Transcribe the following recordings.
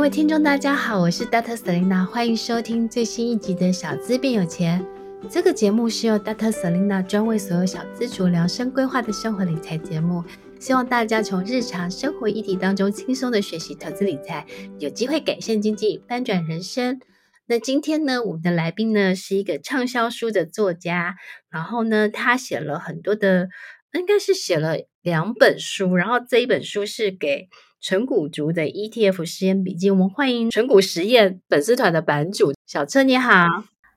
各位听众，大家好，我是 Dr. Selina，欢迎收听最新一集的《小资变有钱》。这个节目是由 Dr. Selina 专为所有小资族量身规划的生活理财节目，希望大家从日常生活议题当中轻松的学习投资理财，有机会改善经济，翻转人生。那今天呢，我们的来宾呢是一个畅销书的作家，然后呢，他写了很多的，应该是写了两本书，然后这一本书是给存股族的 ETF 实验笔记。我们欢迎存股实验粉丝团的版主小车，你好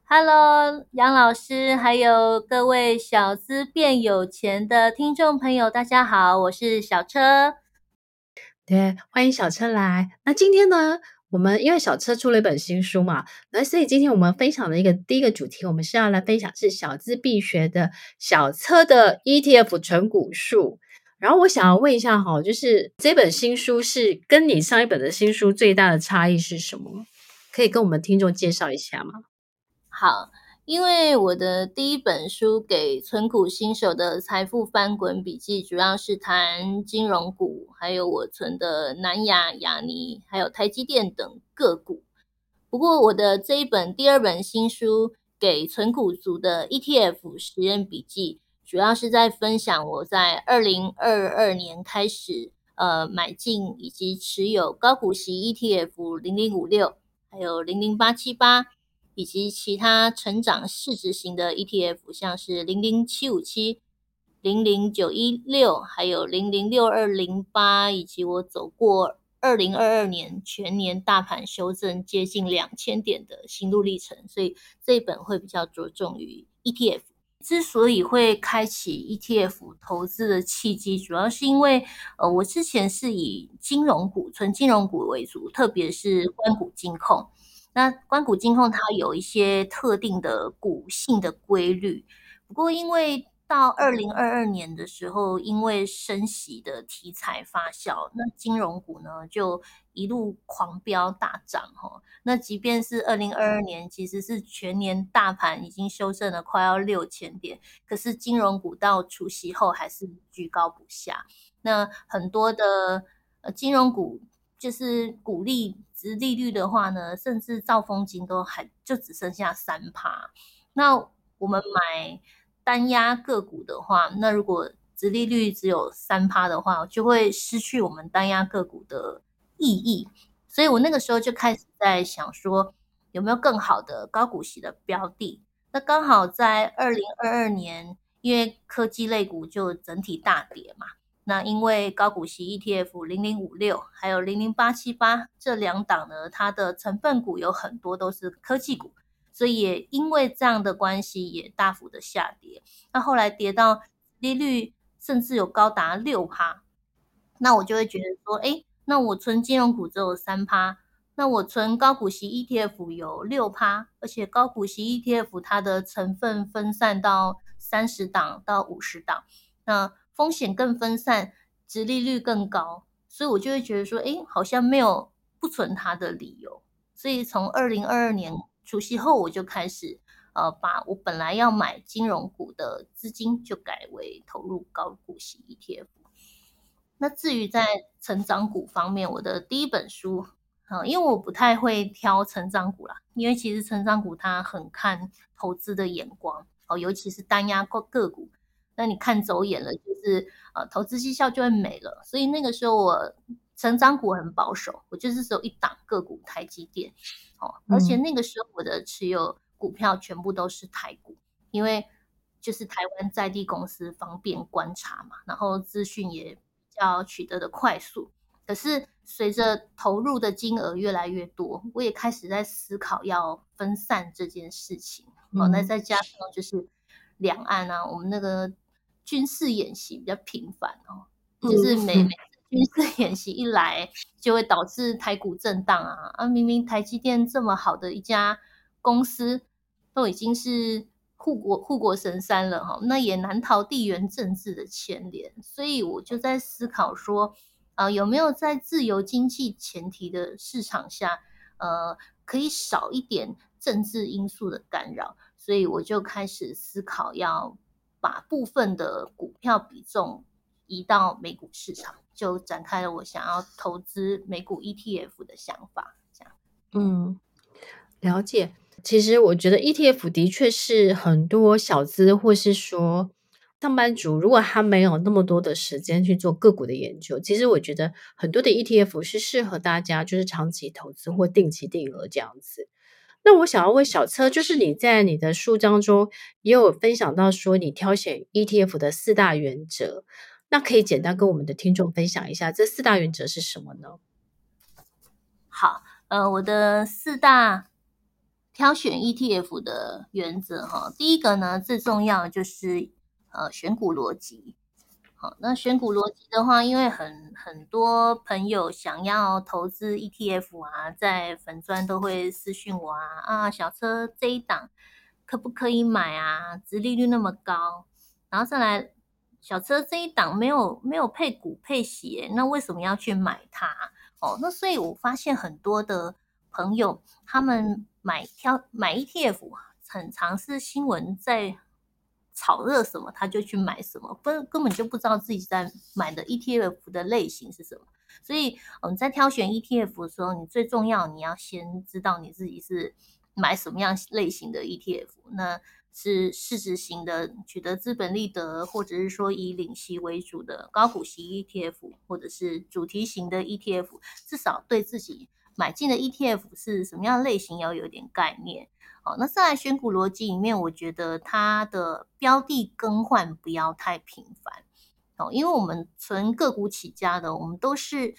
，Hello，杨老师，还有各位小资变有钱的听众朋友，大家好，我是小车。对，欢迎小车来。那今天呢？我们因为小车出了一本新书嘛，那所以今天我们分享的一个第一个主题，我们是要来分享是小资必学的小车的 ETF 存股术。然后我想要问一下哈，就是这本新书是跟你上一本的新书最大的差异是什么？可以跟我们听众介绍一下吗？好。因为我的第一本书给存股新手的财富翻滚笔记，主要是谈金融股，还有我存的南亚、亚尼，还有台积电等个股。不过，我的这一本第二本新书给存股族的 ETF 实验笔记，主要是在分享我在二零二二年开始呃买进以及持有高股息 ETF 零零五六，还有零零八七八。以及其他成长市值型的 ETF，像是零零七五七、零零九一六，还有零零六二零八，以及我走过二零二二年全年大盘修正接近两千点的心路历程，所以这一本会比较着重于 ETF。之所以会开启 ETF 投资的契机，主要是因为呃，我之前是以金融股、纯金融股为主，特别是关股金控。那关股金控它有一些特定的股性的规律，不过因为到二零二二年的时候，因为升息的题材发酵，那金融股呢就一路狂飙大涨哈。那即便是二零二二年，其实是全年大盘已经修正了快要六千点，可是金融股到除息后还是居高不下。那很多的金融股。就是股利殖利率的话呢，甚至兆丰金都还就只剩下三趴。那我们买单押个股的话，那如果殖利率只有三趴的话，就会失去我们单押个股的意义。所以我那个时候就开始在想说，有没有更好的高股息的标的？那刚好在二零二二年，因为科技类股就整体大跌嘛。那因为高股息 ETF 零零五六还有零零八七八这两档呢，它的成分股有很多都是科技股，所以也因为这样的关系也大幅的下跌。那后来跌到利率甚至有高达六趴，那我就会觉得说，哎，那我存金融股只有三趴，那我存高股息 ETF 有六趴，而且高股息 ETF 它的成分分散到三十档到五十档，那。风险更分散，殖利率更高，所以我就会觉得说，哎，好像没有不存它的理由。所以从二零二二年除息后，我就开始，呃，把我本来要买金融股的资金就改为投入高股息 ETF。那至于在成长股方面，我的第一本书，啊、因为我不太会挑成长股啦，因为其实成长股它很看投资的眼光，哦，尤其是单押个个股。那你看走眼了，就是呃，投资绩效就会没了。所以那个时候我成长股很保守，我就是只有一档个股台积电，哦，而且那个时候我的持有股票全部都是台股，因为就是台湾在地公司方便观察嘛，然后资讯也比较取得的快速。可是随着投入的金额越来越多，我也开始在思考要分散这件事情。哦，那再加上就是两岸啊，我们那个。军事演习比较频繁哦，就是每每次军事 演习一来，就会导致台股震荡啊啊！明明台积电这么好的一家公司，都已经是护国护国神山了哈，那也难逃地缘政治的牵连。所以我就在思考说，啊，有没有在自由经济前提的市场下，呃，可以少一点政治因素的干扰？所以我就开始思考要。把部分的股票比重移到美股市场，就展开了我想要投资美股 ETF 的想法。这样，嗯，了解。其实我觉得 ETF 的确是很多小资或是说上班族，如果他没有那么多的时间去做个股的研究，其实我觉得很多的 ETF 是适合大家就是长期投资或定期定额这样子。那我想要问小车，就是你在你的书当中也有分享到说你挑选 ETF 的四大原则，那可以简单跟我们的听众分享一下这四大原则是什么呢？好，呃，我的四大。挑选 ETF 的原则哈，第一个呢，最重要就是呃选股逻辑。好，那选股逻辑的话，因为很很多朋友想要投资 ETF 啊，在粉专都会私讯我啊啊，小车这一档可不可以买啊？殖利率那么高，然后再来小车这一档没有没有配股配息，那为什么要去买它？哦，那所以我发现很多的朋友他们。买挑买 ETF，很常是新闻在炒热什么，他就去买什么，根根本就不知道自己在买的 ETF 的类型是什么。所以我们在挑选 ETF 的时候，你最重要你要先知道你自己是买什么样类型的 ETF，那是市值型的，取得资本利得，或者是说以领息为主的高股息 ETF，或者是主题型的 ETF，至少对自己。买进的 ETF 是什么样类型，要有点概念。好，那在选股逻辑里面，我觉得它的标的更换不要太频繁。哦，因为我们纯个股起家的，我们都是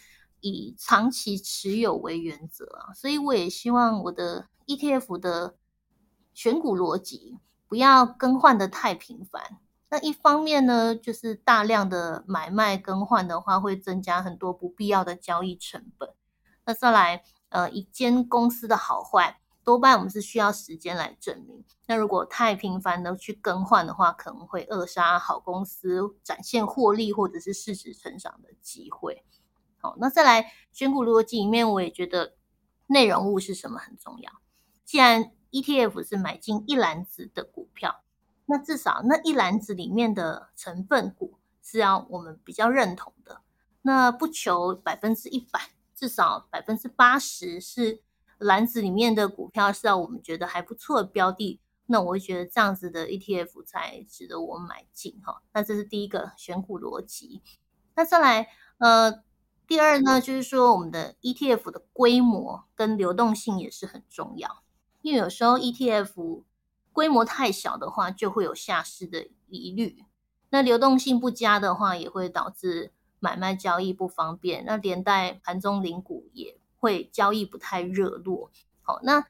以长期持有为原则啊，所以我也希望我的 ETF 的选股逻辑不要更换的太频繁。那一方面呢，就是大量的买卖更换的话，会增加很多不必要的交易成本。那再来，呃，一间公司的好坏，多半我们是需要时间来证明。那如果太频繁的去更换的话，可能会扼杀好公司展现获利或者是市值成长的机会。好，那再来选股逻辑里面，我也觉得内容物是什么很重要。既然 ETF 是买进一篮子的股票，那至少那一篮子里面的成分股是要我们比较认同的。那不求百分之一百。至少百分之八十是篮子里面的股票是要我们觉得还不错的标的，那我会觉得这样子的 ETF 才值得我买进哈。那这是第一个选股逻辑。那再来，呃，第二呢，就是说我们的 ETF 的规模跟流动性也是很重要，因为有时候 ETF 规模太小的话，就会有下市的疑虑。那流动性不佳的话，也会导致。买卖交易不方便，那连带盘中领股也会交易不太热络。好，那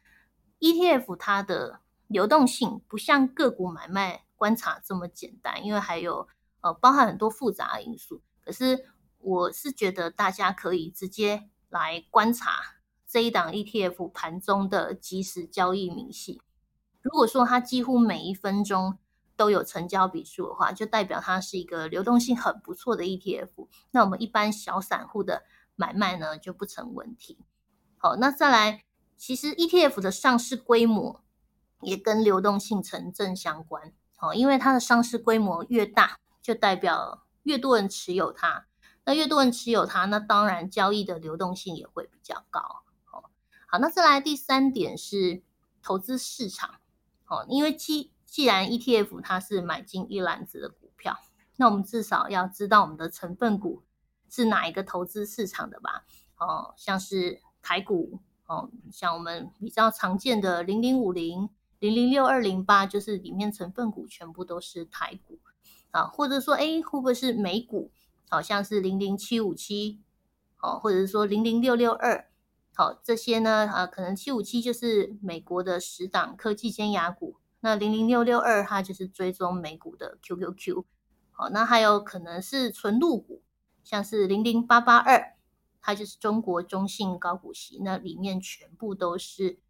ETF 它的流动性不像个股买卖观察这么简单，因为还有呃包含很多复杂因素。可是我是觉得大家可以直接来观察这一档 ETF 盘中的即时交易明细。如果说它几乎每一分钟都有成交笔数的话，就代表它是一个流动性很不错的 ETF。那我们一般小散户的买卖呢，就不成问题。好，那再来，其实 ETF 的上市规模也跟流动性成正相关。好，因为它的上市规模越大，就代表越多人持有它。那越多人持有它，那当然交易的流动性也会比较高。哦，好，那再来第三点是投资市场。哦，因为既既然 ETF 它是买进一篮子的股票，那我们至少要知道我们的成分股是哪一个投资市场的吧？哦，像是台股哦，像我们比较常见的零零五零、零零六二零八，就是里面成分股全部都是台股啊，或者说哎，会不会是美股？好像是零零七五七哦，或者是说零零六六二，好，这些呢啊，可能七五七就是美国的十档科技尖牙股。那零零六六二，它就是追踪美股的 QQQ，好，那还有可能是纯陆股，像是零零八八二，它就是中国中信高股息，那里面全部都是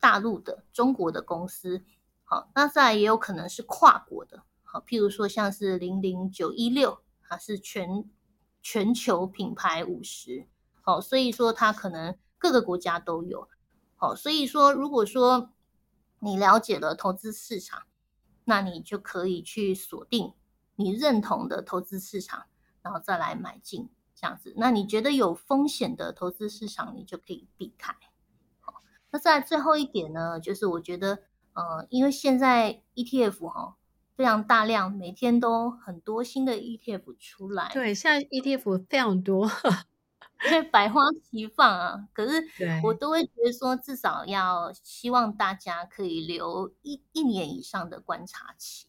大陆的中国的公司，好，那再也有可能是跨国的，好，譬如说像是零零九一六，它是全全球品牌五十，好，所以说它可能各个国家都有，好，所以说如果说。你了解了投资市场，那你就可以去锁定你认同的投资市场，然后再来买进这样子。那你觉得有风险的投资市场，你就可以避开。好，那在最后一点呢，就是我觉得，呃，因为现在 ETF 哈非常大量，每天都很多新的 ETF 出来。对，现在 ETF 非常多。因为百花齐放啊，可是我都会觉得说，至少要希望大家可以留一一年以上的观察期，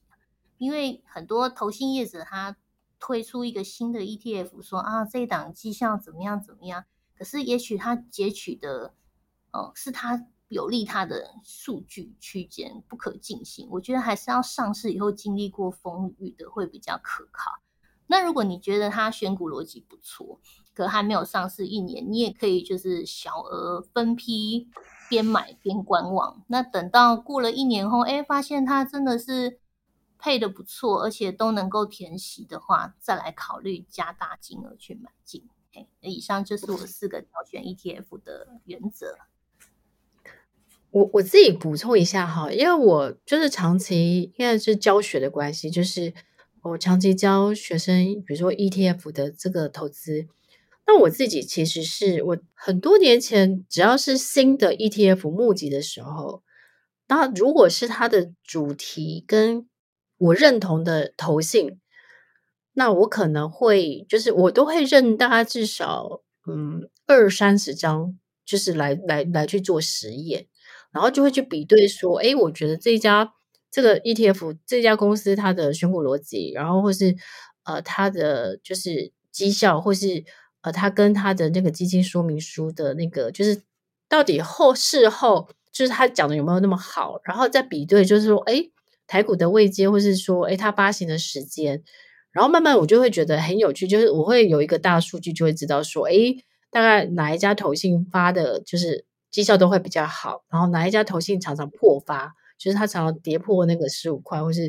因为很多投信业者他推出一个新的 ETF，说啊这一档绩效怎么样怎么样，可是也许他截取的哦是他有利它的数据区间不可进行，我觉得还是要上市以后经历过风雨的会比较可靠。那如果你觉得它选股逻辑不错，可还没有上市一年，你也可以就是小额分批边买边观望。那等到过了一年后，哎，发现它真的是配得不错，而且都能够填息的话，再来考虑加大金额去买进。嘿，以上就是我四个挑选 ETF 的原则。我我自己补充一下哈，因为我就是长期因为是教学的关系，就是。我长期教学生，比如说 ETF 的这个投资，那我自己其实是我很多年前，只要是新的 ETF 募集的时候，那如果是它的主题跟我认同的投信，那我可能会就是我都会认大概至少嗯二三十张，就是来来来去做实验，然后就会去比对说，哎，我觉得这家。这个 ETF 这家公司它的选股逻辑，然后或是呃它的就是绩效，或是呃它跟它的那个基金说明书的那个，就是到底后事后就是他讲的有没有那么好，然后再比对，就是说诶台股的位阶，或是说诶它发行的时间，然后慢慢我就会觉得很有趣，就是我会有一个大数据，就会知道说诶大概哪一家投信发的就是绩效都会比较好，然后哪一家投信常常破发。就是它常常跌破那个十五块，或是，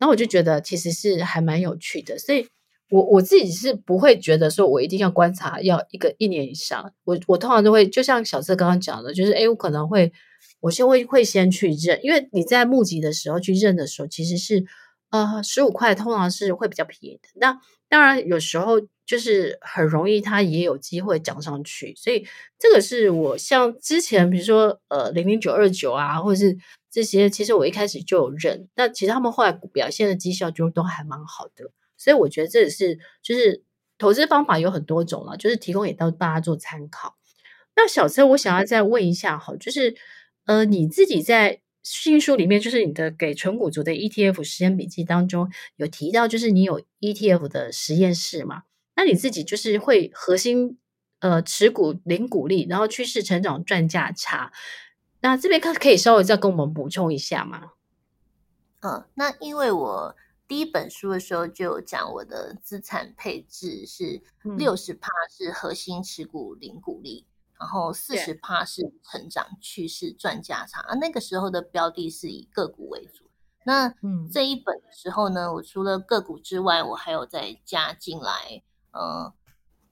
然后我就觉得其实是还蛮有趣的，所以我我自己是不会觉得说我一定要观察要一个一年以上，我我通常都会就像小策刚刚讲的，就是诶我可能会我先会会先去认，因为你在募集的时候去认的时候，其实是呃十五块通常是会比较便宜的，那当然有时候就是很容易它也有机会涨上去，所以这个是我像之前比如说呃零零九二九啊，或者是。这些其实我一开始就有认，那其实他们后来表现的绩效就都还蛮好的，所以我觉得这也是就是投资方法有很多种了，就是提供给到大家做参考。那小车，我想要再问一下哈，就是呃你自己在新书里面，就是你的给纯股族的 ETF 实验笔记当中有提到，就是你有 ETF 的实验室嘛？那你自己就是会核心呃持股零股利，然后趋势成长赚价差。那这边可可以稍微再跟我们补充一下吗？嗯，那因为我第一本书的时候就有讲我的资产配置是六十趴是核心持股零股利，嗯、然后四十趴是成长趋势赚价差。啊，那个时候的标的是以个股为主。那这一本的时候呢，我除了个股之外，我还有再加进来，呃，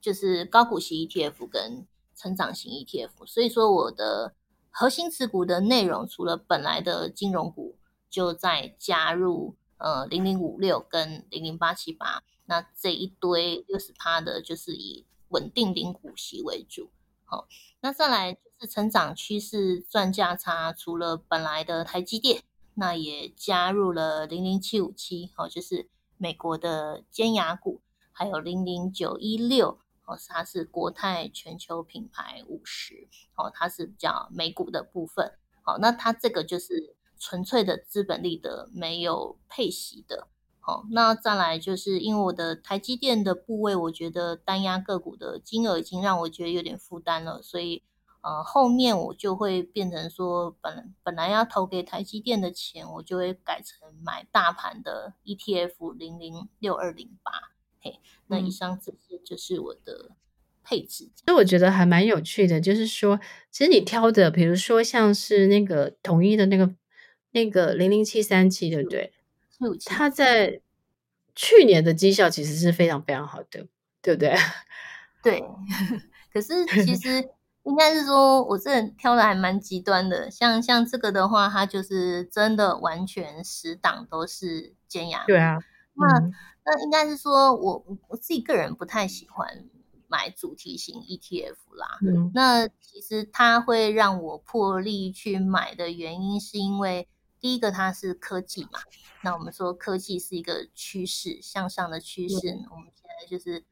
就是高股息 ETF 跟成长型 ETF。所以说我的。核心持股的内容，除了本来的金融股，就再加入呃零零五六跟零零八七八，那这一堆六十趴的，就是以稳定零股息为主。好，那再来就是成长趋势赚价差，除了本来的台积电，那也加入了零零七五七，好，就是美国的尖牙股，还有零零九一六哦。它是国泰全球品牌五十，哦，它是比较美股的部分，好，那它这个就是纯粹的资本利得，没有配息的，好，那再来就是因为我的台积电的部位，我觉得单押个股的金额已经让我觉得有点负担了，所以呃后面我就会变成说，本本来要投给台积电的钱，我就会改成买大盘的 ETF 零零六二零八。嘿，那以上这些就是我的配置。所以我觉得还蛮有趣的，就是说，其实你挑的，比如说像是那个统一的那个那个零零七三七，对不对？它在去年的绩效其实是非常非常好的，对不对？对。可是其实应该是说，我这人挑的还蛮极端的。像像这个的话，它就是真的完全十档都是尖牙。对啊。那、嗯、那应该是说我我自己个人不太喜欢买主题型 ETF 啦。嗯，那其实它会让我破例去买的原因，是因为第一个它是科技嘛。那我们说科技是一个趋势，向上的趋势。嗯、我们现在就是。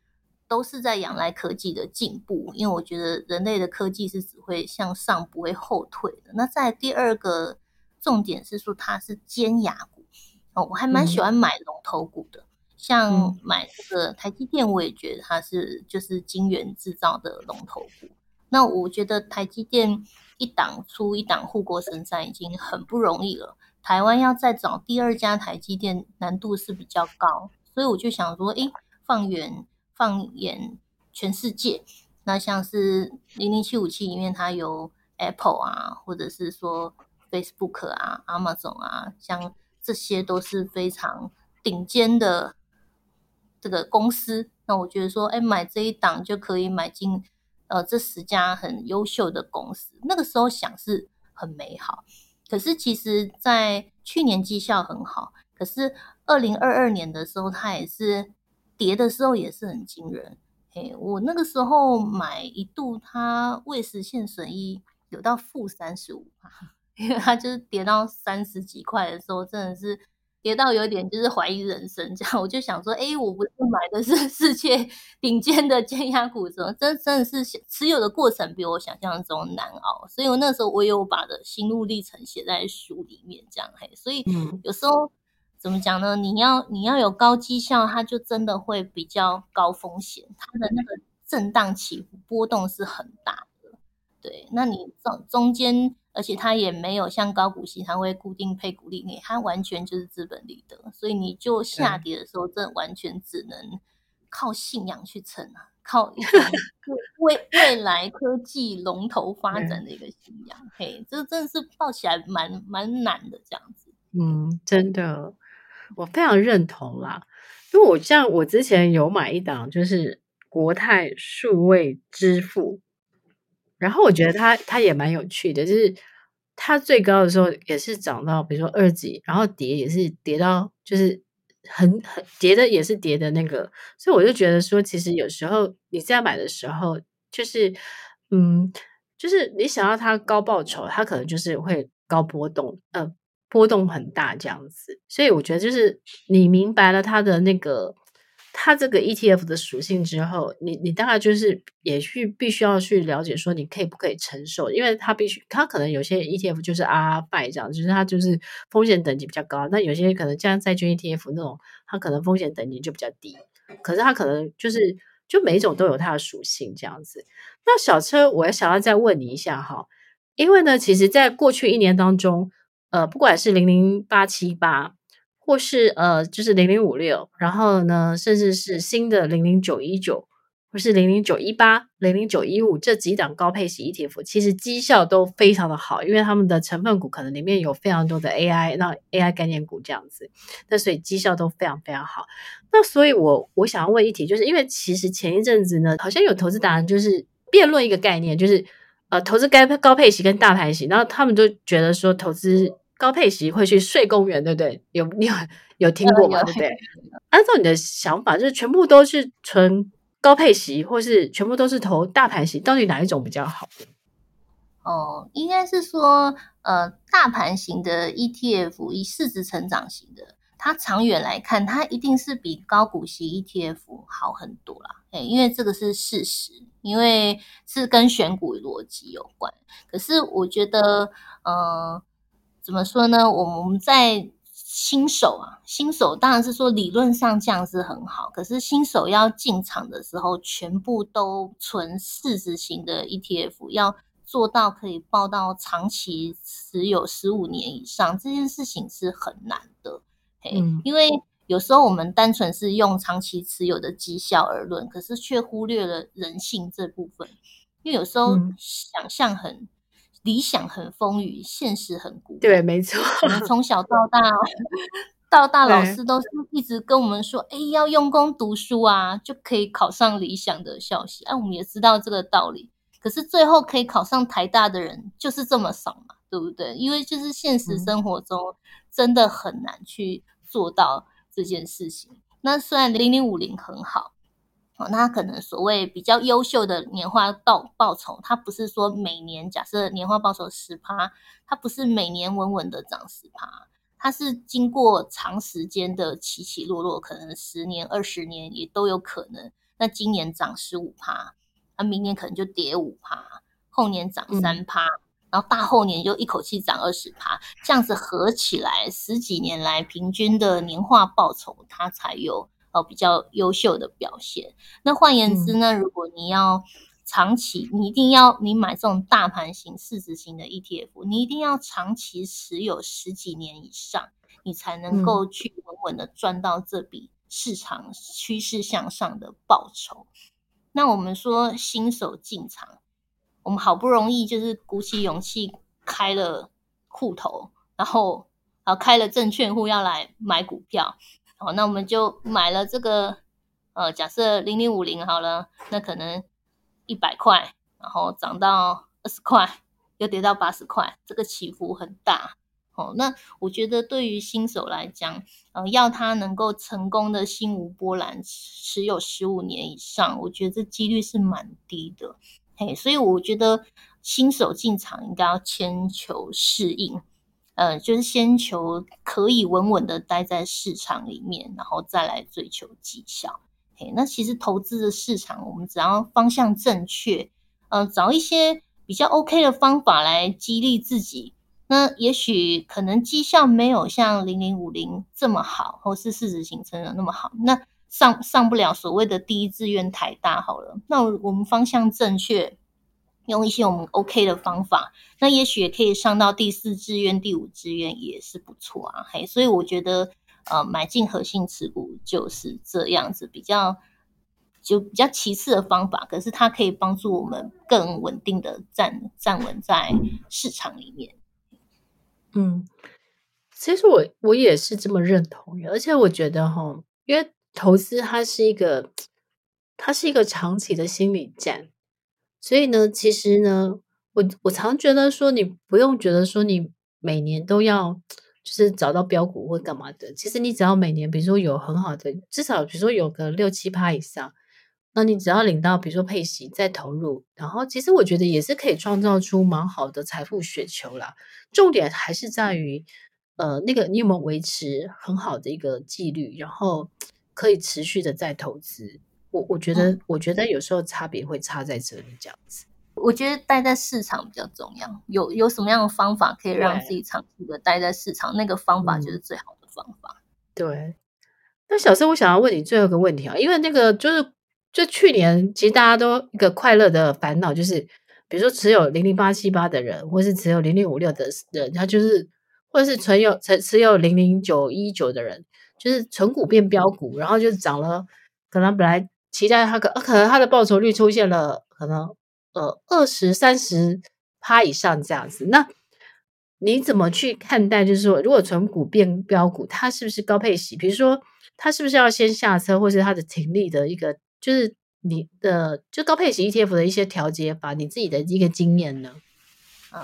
都是在仰赖科技的进步，因为我觉得人类的科技是只会向上，不会后退的。那在第二个重点是说，它是尖牙股哦，我还蛮喜欢买龙头股的，嗯、像买这个台积电，我也觉得它是就是晶圆制造的龙头股。那我觉得台积电一档出一档护国神山已经很不容易了，台湾要再找第二家台积电难度是比较高，所以我就想说，诶，放远。放眼全世界，那像是零零七五七里面，它有 Apple 啊，或者是说 Facebook 啊、Amazon 啊，像这些都是非常顶尖的这个公司。那我觉得说，哎，买这一档就可以买进呃这十家很优秀的公司。那个时候想是很美好，可是其实在去年绩效很好，可是二零二二年的时候，它也是。跌的时候也是很惊人，嘿，我那个时候买一度它未实现损益有到负三十五，因为它就是跌到三十几块的时候，真的是跌到有点就是怀疑人生这样。我就想说，哎，我不是买的是 世界顶尖的尖压股，怎么真真的是持有的过程比我想象中难熬，所以我那时候我有把的心路历程写在书里面，这样嘿，所以有时候。怎么讲呢？你要你要有高绩效，它就真的会比较高风险，它的那个震荡起伏波动是很大的。对，那你中中间，而且它也没有像高股息，它会固定配股利，你它完全就是资本利得，所以你就下跌的时候，这完全只能靠信仰去撑啊，靠 未未来科技龙头发展的一个信仰。嘿，这真的是抱起来蛮蛮难的这样子。嗯，真的。我非常认同啦，因为我像我之前有买一档，就是国泰数位支付，然后我觉得它它也蛮有趣的，就是它最高的时候也是涨到，比如说二级，然后跌也是跌到，就是很很跌的也是跌的那个，所以我就觉得说，其实有时候你在买的时候，就是嗯，就是你想要它高报酬，它可能就是会高波动，呃。波动很大，这样子，所以我觉得就是你明白了它的那个它这个 ETF 的属性之后，你你大概就是也去必须要去了解说你可以不可以承受，因为它必须它可能有些 ETF 就是啊败这样，就是它就是风险等级比较高，那有些可能像债券 ETF 那种，它可能风险等级就比较低，可是它可能就是就每一种都有它的属性这样子。那小车，我也想要再问你一下哈，因为呢，其实在过去一年当中。呃，不管是零零八七八，或是呃，就是零零五六，然后呢，甚至是新的零零九一九，或是零零九一八、零零九一五这几档高配型 ETF，其实绩效都非常的好，因为他们的成分股可能里面有非常多的 AI，那 AI 概念股这样子，那所以绩效都非常非常好。那所以我我想要问一题，就是因为其实前一阵子呢，好像有投资达人就是辩论一个概念，就是。呃，投资该高配型跟大盘型，然后他们就觉得说投资高配息会去睡公园，对不对？有你有有听过吗？对不对？按照你的想法，就是全部都是纯高配席，或是全部都是投大盘型，到底哪一种比较好？哦，应该是说，呃，大盘型的 ETF，以市值成长型的，它长远来看，它一定是比高股息 ETF 好很多啦。哎，因为这个是事实。因为是跟选股逻辑有关，可是我觉得，呃，怎么说呢？我们在新手啊，新手当然是说理论上这样是很好，可是新手要进场的时候，全部都存市值型的 ETF，要做到可以报到长期持有十五年以上，这件事情是很难的。嗯，因为。有时候我们单纯是用长期持有的绩效而论，可是却忽略了人性这部分。因为有时候想象很、嗯、理想很丰腴，现实很骨感。对，没错。我们从小到大，到大老师都是一直跟我们说：“哎，要用功读书啊，就可以考上理想的校系。”哎，我们也知道这个道理。可是最后可以考上台大的人就是这么少嘛，对不对？因为就是现实生活中真的很难去做到。这件事情。那虽然零零五零很好。哦，那可能所谓比较优秀的年化报报酬，它不是说每年假设年化报酬十趴，它不是每年稳稳的涨十趴，它是经过长时间的起起落落，可能十年、二十年也都有可能。那今年涨十五趴，那明年可能就跌五趴，后年涨三趴，嗯，然后大后年就一口气涨二十趴，这样子合起来十几年来平均的年化报酬，它才有。比较优秀的表现。那换言之呢，如果你要长期，你一定要你买这种大盘型、市值型的 ETF，你一定要长期持有十几年以上，你才能够去稳稳的赚到这笔市场趋势向上的报酬。那我们说新手进场，我们好不容易就是鼓起勇气开了户头，然后啊开了证券户要来买股票。好，那我们就买了这个，呃，假设零零五零好了，那可能一百块，然后涨到二十块，又跌到八十块，这个起伏很大。哦，那我觉得对于新手来讲，呃，要他能够成功的心无波澜持有十五年以上，我觉得这几率是蛮低的。嘿，所以我觉得新手进场应该要先求适应。呃，就是先求可以稳稳的待在市场里面，然后再来追求绩效。嘿，那其实投资的市场，我们只要方向正确，呃，找一些比较 OK 的方法来激励自己。那也许可能绩效没有像零零五零这么好，或是市值型成长那么好，那上上不了所谓的第一志愿台大好了。那我们方向正确。用一些我们 OK 的方法，那也许也可以上到第四志愿、第五志愿也是不错啊。嘿，所以我觉得，呃，买进核心持股就是这样子，比较就比较其次的方法，可是它可以帮助我们更稳定的站站稳在市场里面。嗯，其实我我也是这么认同，而且我觉得哈，因为投资它是一个，它是一个长期的心理战。所以呢，其实呢，我我常觉得说，你不用觉得说你每年都要就是找到标股或干嘛的。其实你只要每年，比如说有很好的，至少比如说有个六七趴以上，那你只要领到，比如说配息再投入，然后其实我觉得也是可以创造出蛮好的财富雪球啦。重点还是在于，呃，那个你有没有维持很好的一个纪律，然后可以持续的再投资。我我觉得，我觉得有时候差别会差在这里，这样子。我觉得待在市场比较重要。有有什么样的方法可以让自己长期的待在市场？那个方法就是最好的方法。对。那小生，我想要问你最后一个问题啊，因为那个就是，就去年其实大家都一个快乐的烦恼，就是比如说持有零零八七八的人，或是持有零零五六的人，他就是，或者是存有持持有零零九一九的人，就是存股变标股，然后就涨了，可能本来。期待他可可能他的报酬率出现了可能呃二十三十趴以上这样子，那你怎么去看待？就是说，如果存股变标股，它是不是高配息？比如说，它是不是要先下车，或是它的停利的一个，就是你的就高配息 ETF 的一些调节法，你自己的一个经验呢？嗯。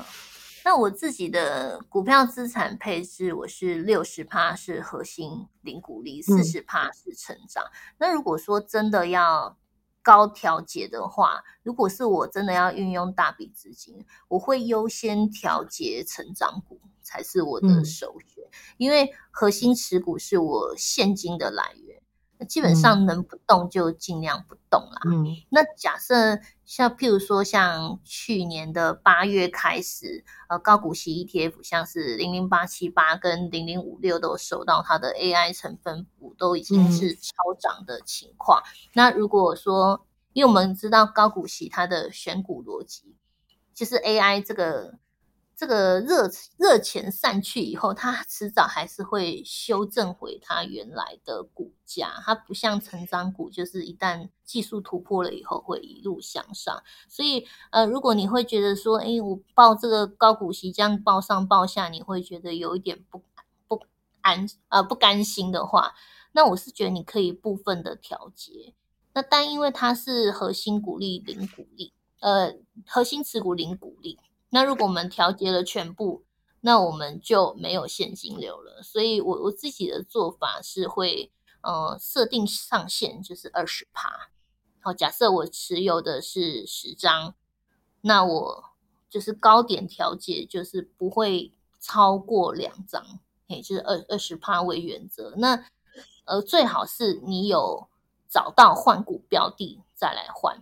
那我自己的股票资产配置，我是六十趴是核心零股利，四十趴是成长。嗯。那如果说真的要高调节的话，如果是我真的要运用大笔资金，我会优先调节成长股才是我的首选，嗯。因为核心持股是我现金的来源。基本上能不动就尽量不动啦。嗯，那假设像譬如说，像去年的八月开始，呃，高股息 ETF 像是零零八七八跟零零五六都受到它的 AI 成分股都已经是超涨的情况。嗯。那如果说，因为我们知道高股息它的选股逻辑，就是 AI 这个。这个热热钱散去以后，它迟早还是会修正回它原来的股价。它不像成长股，就是一旦技术突破了以后会一路向上。所以，呃，如果你会觉得说，哎，我报这个高股息这样报上报下，你会觉得有一点不不安呃不甘心的话，那我是觉得你可以部分的调节。那但因为它是核心股利零股利，呃，核心持股零股利。那如果我们调节了全部，那我们就没有现金流了。所以我我自己的做法是会呃设定上限，就是二十趴。好，假设我持有的是十张，那我就是高点调节，就是不会超过两张，诶，就是二二十趴为原则。那呃最好是你有找到换股标的再来换。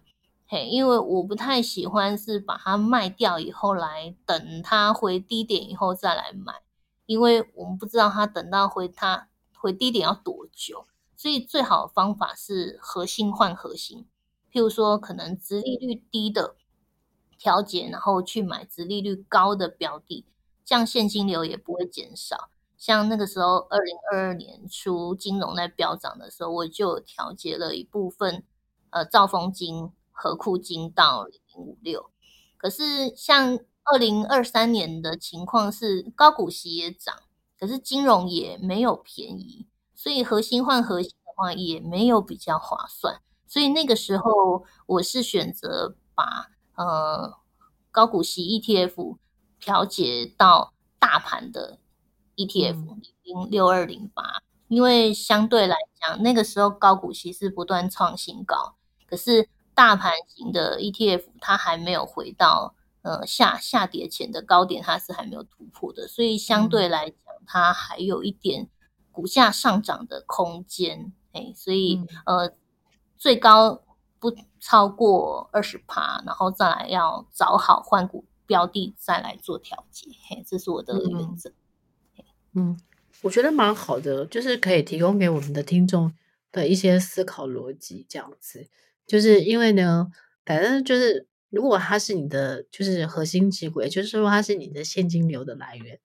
嘿，因为我不太喜欢是把它卖掉以后来等它回低点以后再来买，因为我们不知道它等到回它回低点要多久，所以最好的方法是核心换核心。譬如说，可能殖利率低的调节，然后去买殖利率高的标的，这样现金流也不会减少。像那个时候，二零二二年初金融在飙涨的时候，我就调节了一部分呃兆丰金。合库金到零零五六，可是像二零二三年的情况是高股息也涨，可是金融也没有便宜，所以核心换核心的话也没有比较划算，所以那个时候我是选择把呃高股息 ETF 调节到大盘的 ETF 零六二零八，因为相对来讲那个时候高股息是不断创新高，可是。大盘型的 ETF，它还没有回到呃下下跌前的高点，它是还没有突破的，所以相对来讲，它还有一点股价上涨的空间。哎，所以呃最高不超过二十趴，然后再来要找好换股标的，再来做调节。嘿，这是我的原则。嗯，我觉得蛮好的，就是可以提供给我们的听众的一些思考逻辑，这样子。就是因为呢，反正就是，如果它是你的就是核心机会，就是说它是你的现金流的来源，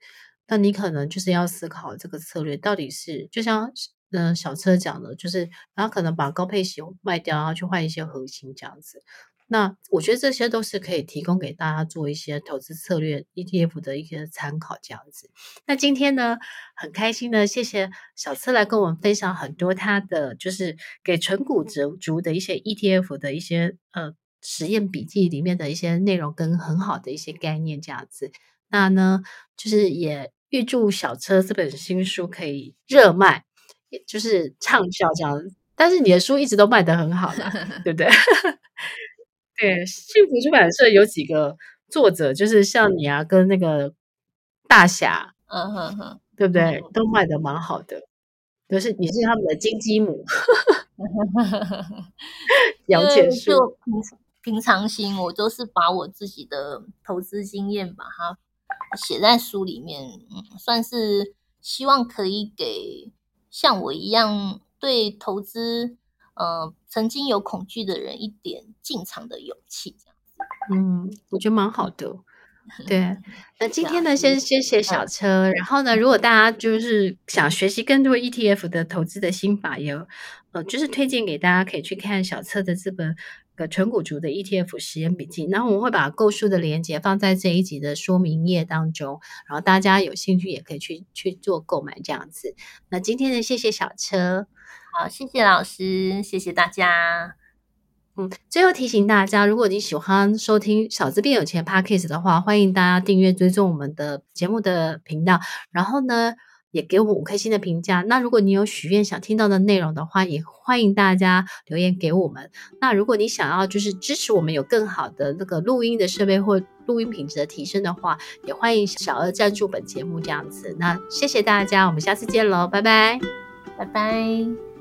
那你可能就是要思考这个策略到底是，就像嗯小车讲的，就是然后可能把高配型卖掉，然后去换一些核心这样子。那我觉得这些都是可以提供给大家做一些投资策略 ETF 的一些参考，这样子。那今天呢，很开心的，谢谢小车来跟我们分享很多他的就是给纯股族族的一些 ETF 的一些呃实验笔记里面的一些内容跟很好的一些概念，这样子。那呢，就是也预祝小车这本新书可以热卖，就是畅销这样子。但是你的书一直都卖得很好的，对不对？对，幸福出版社有几个作者，就是像你啊，跟那个大侠，嗯哼哼，对不对？嗯、都卖的蛮好的，都、就是你是他们的金鸡母，了解就平平常心，我都是把我自己的投资经验把它写在书里面，嗯，算是希望可以给像我一样对投资。呃，曾经有恐惧的人一点进场的勇气，这样子。嗯，我觉得蛮好的。对，那今天呢，先谢谢小车。然后呢，如果大家就是想学习更多 ETF 的投资的心法，也呃，就是推荐给大家可以去看小车的这本《个存股族的 ETF 实验笔记》。然后我们会把购书的链接放在这一集的说明页当中，然后大家有兴趣也可以去去做购买这样子。那今天呢，谢谢小车。好，谢谢老师，谢谢大家。嗯，最后提醒大家，如果你喜欢收听《小资变有钱》Podcast 的话，欢迎大家订阅追踪我们的节目的频道，然后呢，也给我们五颗星的评价。那如果你有许愿想听到的内容的话，也欢迎大家留言给我们。那如果你想要就是支持我们有更好的那个录音的设备或录音品质的提升的话，也欢迎小额赞助本节目这样子。那谢谢大家，我们下次见喽，拜拜，拜拜。